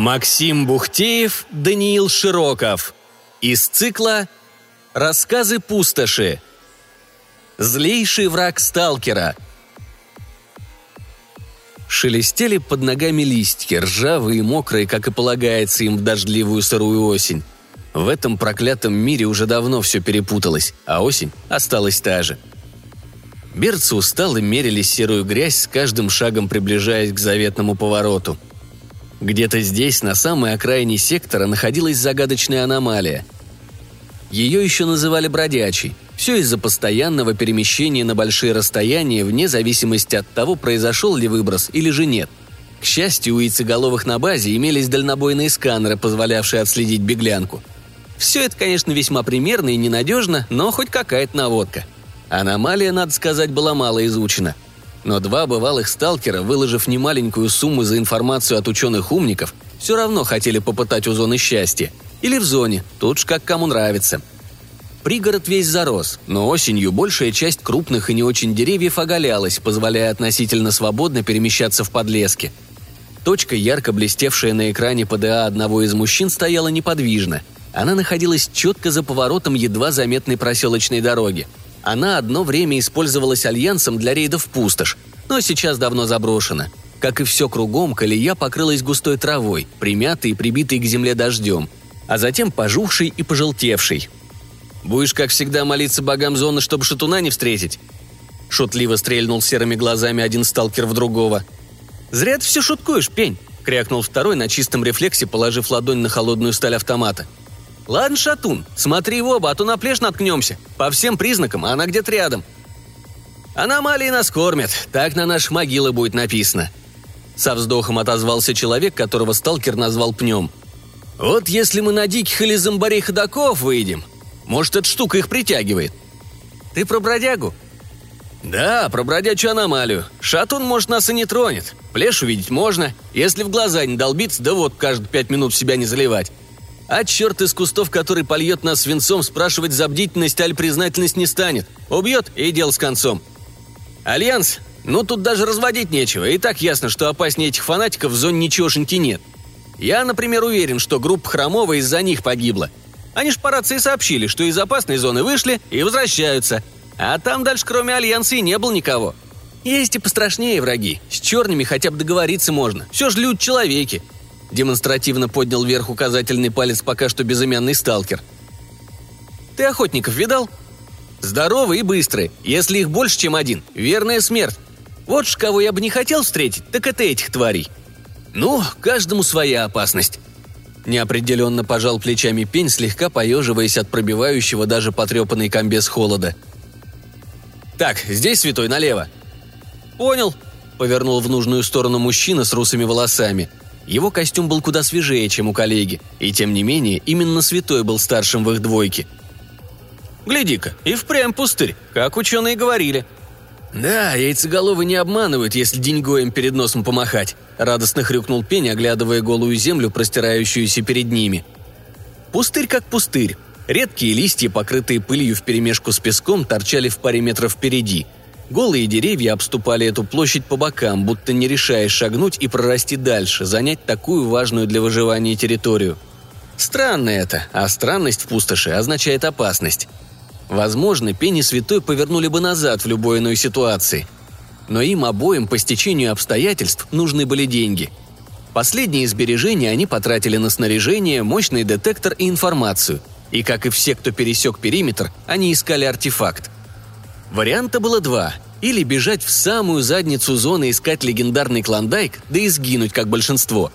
Максим Бухтеев, Даниил Широков. Из цикла «Рассказы пустоши». Злейший враг сталкера. Шелестели под ногами листья, ржавые и мокрые, как и полагается им в дождливую сырую осень. В этом проклятом мире уже давно все перепуталось, а осень осталась та же. Берцы устало мерили серую грязь, с каждым шагом приближаясь к заветному повороту – где-то здесь, на самой окраине сектора, находилась загадочная аномалия. Ее еще называли бродячей. Все из-за постоянного перемещения на большие расстояния, вне зависимости от того, произошел ли выброс или же нет. К счастью, у яйцеголовых на базе имелись дальнобойные сканеры, позволявшие отследить беглянку. Все это, конечно, весьма примерно и ненадежно, но хоть какая-то наводка. Аномалия, надо сказать, была мало изучена – но два бывалых сталкера, выложив немаленькую сумму за информацию от ученых-умников, все равно хотели попытать у зоны счастья. Или в зоне, тут ж как кому нравится. Пригород весь зарос, но осенью большая часть крупных и не очень деревьев оголялась, позволяя относительно свободно перемещаться в подлеске. Точка, ярко блестевшая на экране ПДА одного из мужчин, стояла неподвижно. Она находилась четко за поворотом едва заметной проселочной дороги – она одно время использовалась Альянсом для рейдов в пустошь, но сейчас давно заброшена. Как и все кругом, колея покрылась густой травой, примятой и прибитой к земле дождем, а затем пожухшей и пожелтевшей. «Будешь, как всегда, молиться богам зоны, чтобы шатуна не встретить?» Шутливо стрельнул серыми глазами один сталкер в другого. «Зря ты все шуткуешь, пень!» — крякнул второй на чистом рефлексе, положив ладонь на холодную сталь автомата — «Ладно, Шатун, смотри в оба, а то на плешь наткнемся. По всем признакам она где-то рядом». «Аномалии нас кормят, так на наших могилы будет написано». Со вздохом отозвался человек, которого сталкер назвал пнем. «Вот если мы на диких или зомбарей ходаков выйдем, может, эта штука их притягивает». «Ты про бродягу?» «Да, про бродячую аномалию. Шатун, может, нас и не тронет. Плешь увидеть можно. Если в глаза не долбиться, да вот каждые пять минут себя не заливать. А черт из кустов, который польет нас свинцом, спрашивать за бдительность аль признательность не станет. Убьет и дел с концом. Альянс? Ну тут даже разводить нечего. И так ясно, что опаснее этих фанатиков в зоне ничегошеньки нет. Я, например, уверен, что группа Хромова из-за них погибла. Они ж по рации сообщили, что из опасной зоны вышли и возвращаются. А там дальше кроме Альянса и не было никого. Есть и пострашнее враги. С черными хотя бы договориться можно. Все же люди человеки. Демонстративно поднял вверх указательный палец пока что безымянный сталкер. «Ты охотников видал?» «Здоровые и быстрые. Если их больше, чем один, верная смерть. Вот ж кого я бы не хотел встретить, так это этих тварей. Ну, каждому своя опасность». Неопределенно пожал плечами пень, слегка поеживаясь от пробивающего даже потрепанный комбез холода. «Так, здесь, святой, налево». «Понял», — повернул в нужную сторону мужчина с русыми волосами. Его костюм был куда свежее, чем у коллеги, и тем не менее именно Святой был старшим в их двойке. «Гляди-ка, и впрямь пустырь, как ученые говорили», «Да, яйцеголовы не обманывают, если деньгой им перед носом помахать», — радостно хрюкнул Пень, оглядывая голую землю, простирающуюся перед ними. Пустырь как пустырь. Редкие листья, покрытые пылью вперемешку с песком, торчали в паре метров впереди — Голые деревья обступали эту площадь по бокам, будто не решаясь шагнуть и прорасти дальше, занять такую важную для выживания территорию. Странно это, а странность в пустоши означает опасность. Возможно, Пенни Святой повернули бы назад в любой иной ситуации. Но им обоим по стечению обстоятельств нужны были деньги. Последние сбережения они потратили на снаряжение, мощный детектор и информацию. И, как и все, кто пересек периметр, они искали артефакт – Варианта было два. Или бежать в самую задницу зоны искать легендарный клондайк, да и сгинуть, как большинство.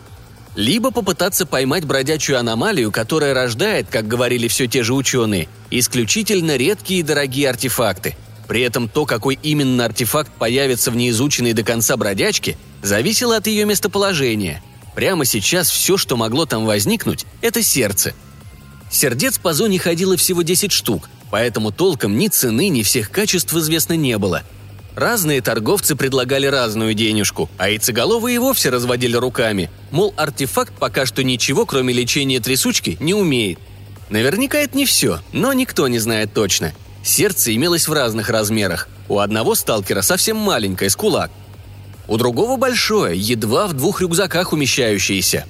Либо попытаться поймать бродячую аномалию, которая рождает, как говорили все те же ученые, исключительно редкие и дорогие артефакты. При этом то, какой именно артефакт появится в неизученной до конца бродячке, зависело от ее местоположения. Прямо сейчас все, что могло там возникнуть, это сердце. Сердец по зоне ходило всего 10 штук, поэтому толком ни цены, ни всех качеств известно не было. Разные торговцы предлагали разную денежку, а яйцеголовые и вовсе разводили руками, мол, артефакт пока что ничего, кроме лечения трясучки, не умеет. Наверняка это не все, но никто не знает точно. Сердце имелось в разных размерах. У одного сталкера совсем маленькое, с кулак. У другого большое, едва в двух рюкзаках умещающееся.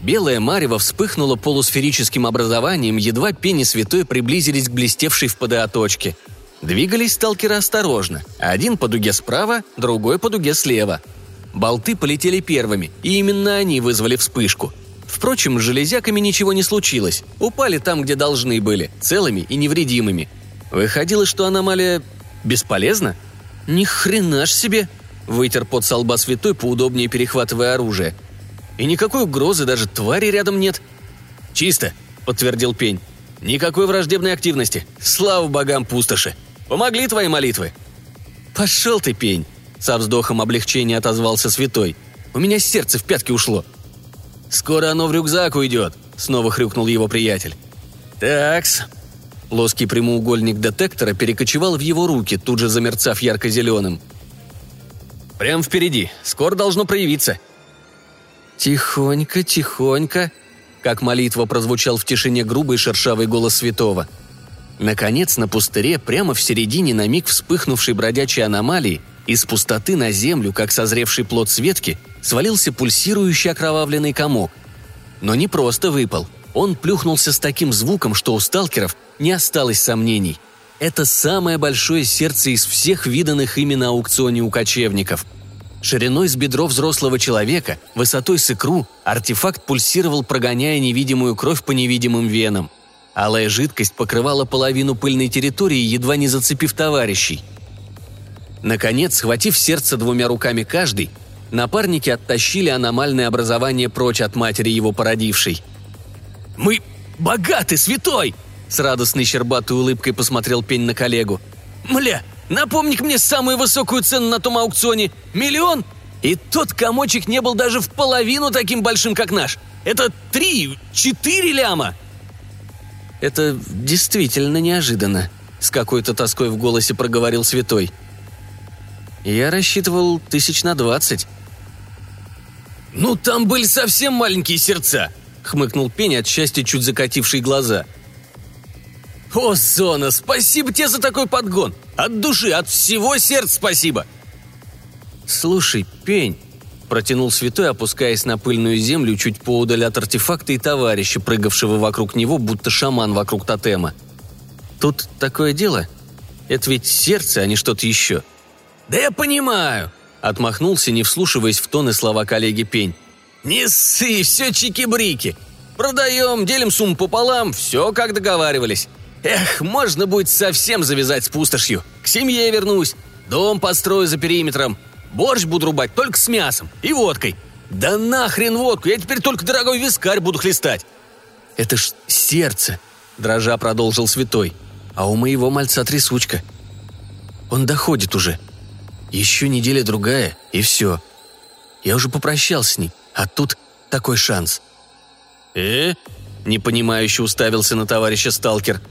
Белая марево вспыхнула полусферическим образованием, едва пени святой приблизились к блестевшей в ПДА точке. Двигались сталкеры осторожно. Один по дуге справа, другой по дуге слева. Болты полетели первыми, и именно они вызвали вспышку. Впрочем, с железяками ничего не случилось. Упали там, где должны были, целыми и невредимыми. Выходило, что аномалия бесполезна? Ни хрена ж себе! Вытер под солба святой, поудобнее перехватывая оружие. И никакой угрозы, даже твари рядом нет. «Чисто», — подтвердил Пень. «Никакой враждебной активности. Слава богам пустоши. Помогли твои молитвы». «Пошел ты, Пень», — со вздохом облегчения отозвался святой. «У меня сердце в пятки ушло». «Скоро оно в рюкзак уйдет», — снова хрюкнул его приятель. «Такс». Плоский прямоугольник детектора перекочевал в его руки, тут же замерцав ярко-зеленым. Прямо впереди. Скоро должно проявиться». «Тихонько, тихонько», как молитва прозвучал в тишине грубый шершавый голос святого. Наконец, на пустыре, прямо в середине на миг вспыхнувшей бродячей аномалии, из пустоты на землю, как созревший плод светки, свалился пульсирующий окровавленный комок. Но не просто выпал. Он плюхнулся с таким звуком, что у сталкеров не осталось сомнений – это самое большое сердце из всех виданных ими на аукционе у кочевников. Шириной с бедро взрослого человека, высотой с икру, артефакт пульсировал, прогоняя невидимую кровь по невидимым венам. Алая жидкость покрывала половину пыльной территории, едва не зацепив товарищей. Наконец, схватив сердце двумя руками каждый, напарники оттащили аномальное образование прочь от матери его породившей. «Мы богаты, святой!» С радостной щербатой улыбкой посмотрел Пень на коллегу. «Мля, напомни мне самую высокую цену на том аукционе. Миллион? И тот комочек не был даже в половину таким большим, как наш. Это три, четыре ляма!» «Это действительно неожиданно», — с какой-то тоской в голосе проговорил святой. «Я рассчитывал тысяч на двадцать». «Ну, там были совсем маленькие сердца», — хмыкнул Пень от счастья, чуть закативший глаза — «О, Зона, спасибо тебе за такой подгон! От души, от всего сердца спасибо!» «Слушай, пень!» – протянул святой, опускаясь на пыльную землю чуть поудаль от артефакта и товарища, прыгавшего вокруг него, будто шаман вокруг тотема. «Тут такое дело? Это ведь сердце, а не что-то еще». «Да я понимаю!» – отмахнулся, не вслушиваясь в тоны слова коллеги Пень. «Не ссы, все чики-брики! Продаем, делим сумму пополам, все как договаривались. Эх, можно будет совсем завязать с пустошью. К семье вернусь. Дом построю за периметром. Борщ буду рубать только с мясом и водкой. Да нахрен водку, я теперь только дорогой вискарь буду хлестать. Это ж сердце, дрожа продолжил святой. А у моего мальца трясучка. Он доходит уже. Еще неделя другая, и все. Я уже попрощался с ней, а тут такой шанс. «Э?» – непонимающе уставился на товарища сталкер –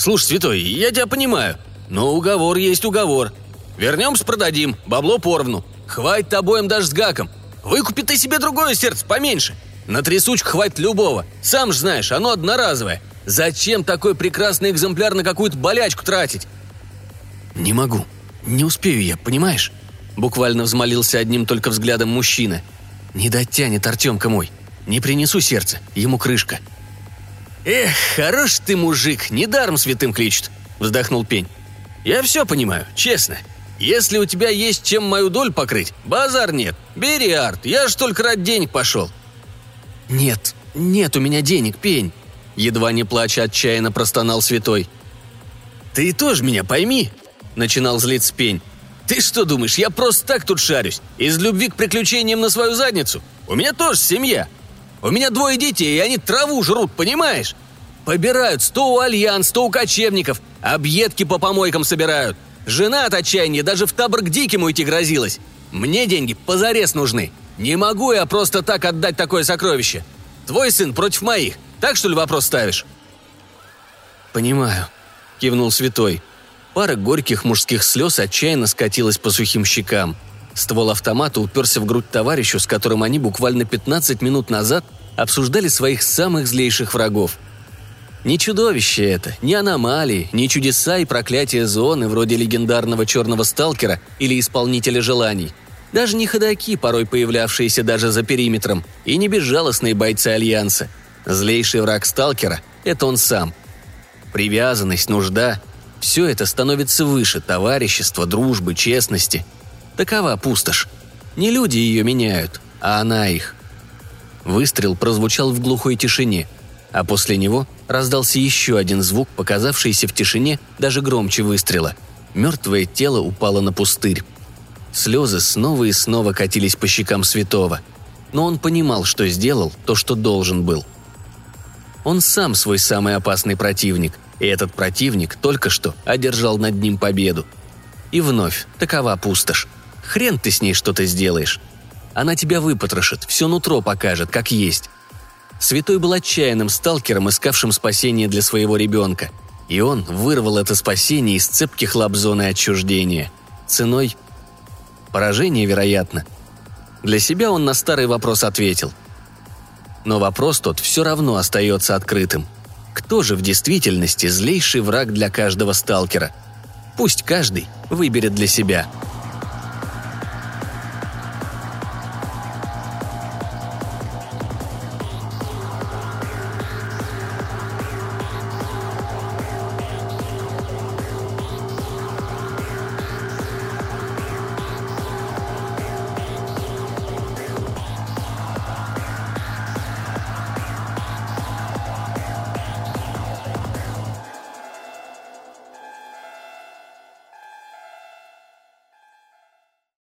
«Слушай, святой, я тебя понимаю, но уговор есть уговор. Вернемся, продадим, бабло поровну. Хватит обоим даже с гаком. Выкупи ты себе другое сердце поменьше. На трясучку хватит любого. Сам же знаешь, оно одноразовое. Зачем такой прекрасный экземпляр на какую-то болячку тратить?» «Не могу. Не успею я, понимаешь?» Буквально взмолился одним только взглядом мужчина. «Не дотянет Артемка мой. Не принесу сердце, ему крышка. «Эх, хорош ты мужик, недаром святым кличут», — вздохнул Пень. «Я все понимаю, честно. Если у тебя есть чем мою долю покрыть, базар нет. Бери арт, я ж только ради денег пошел». «Нет, нет у меня денег, Пень», — едва не плача отчаянно простонал святой. «Ты тоже меня пойми», — начинал злиться Пень. «Ты что думаешь, я просто так тут шарюсь? Из любви к приключениям на свою задницу? У меня тоже семья. У меня двое детей, и они траву жрут, понимаешь? Побирают сто у альянс, сто у кочевников, объедки по помойкам собирают. Жена от отчаяния даже в табор к диким уйти грозилась. Мне деньги позарез нужны. Не могу я просто так отдать такое сокровище. Твой сын против моих. Так что ли вопрос ставишь?» «Понимаю», — кивнул святой. Пара горьких мужских слез отчаянно скатилась по сухим щекам — Ствол автомата уперся в грудь товарищу, с которым они буквально 15 минут назад обсуждали своих самых злейших врагов. Не чудовище это, не аномалии, не чудеса и проклятия зоны, вроде легендарного черного сталкера или исполнителя желаний. Даже не ходаки, порой появлявшиеся даже за периметром, и не безжалостные бойцы Альянса. Злейший враг сталкера – это он сам. Привязанность, нужда – все это становится выше товарищества, дружбы, честности. Такова пустошь. Не люди ее меняют, а она их. Выстрел прозвучал в глухой тишине, а после него раздался еще один звук, показавшийся в тишине даже громче выстрела. Мертвое тело упало на пустырь. Слезы снова и снова катились по щекам святого. Но он понимал, что сделал то, что должен был. Он сам свой самый опасный противник, и этот противник только что одержал над ним победу. И вновь, такова пустошь. Хрен ты с ней что-то сделаешь. Она тебя выпотрошит, все нутро покажет, как есть. Святой был отчаянным сталкером, искавшим спасение для своего ребенка. И он вырвал это спасение из цепких лап зоны отчуждения. Ценой поражения, вероятно. Для себя он на старый вопрос ответил. Но вопрос тот все равно остается открытым. Кто же в действительности злейший враг для каждого сталкера? Пусть каждый выберет для себя –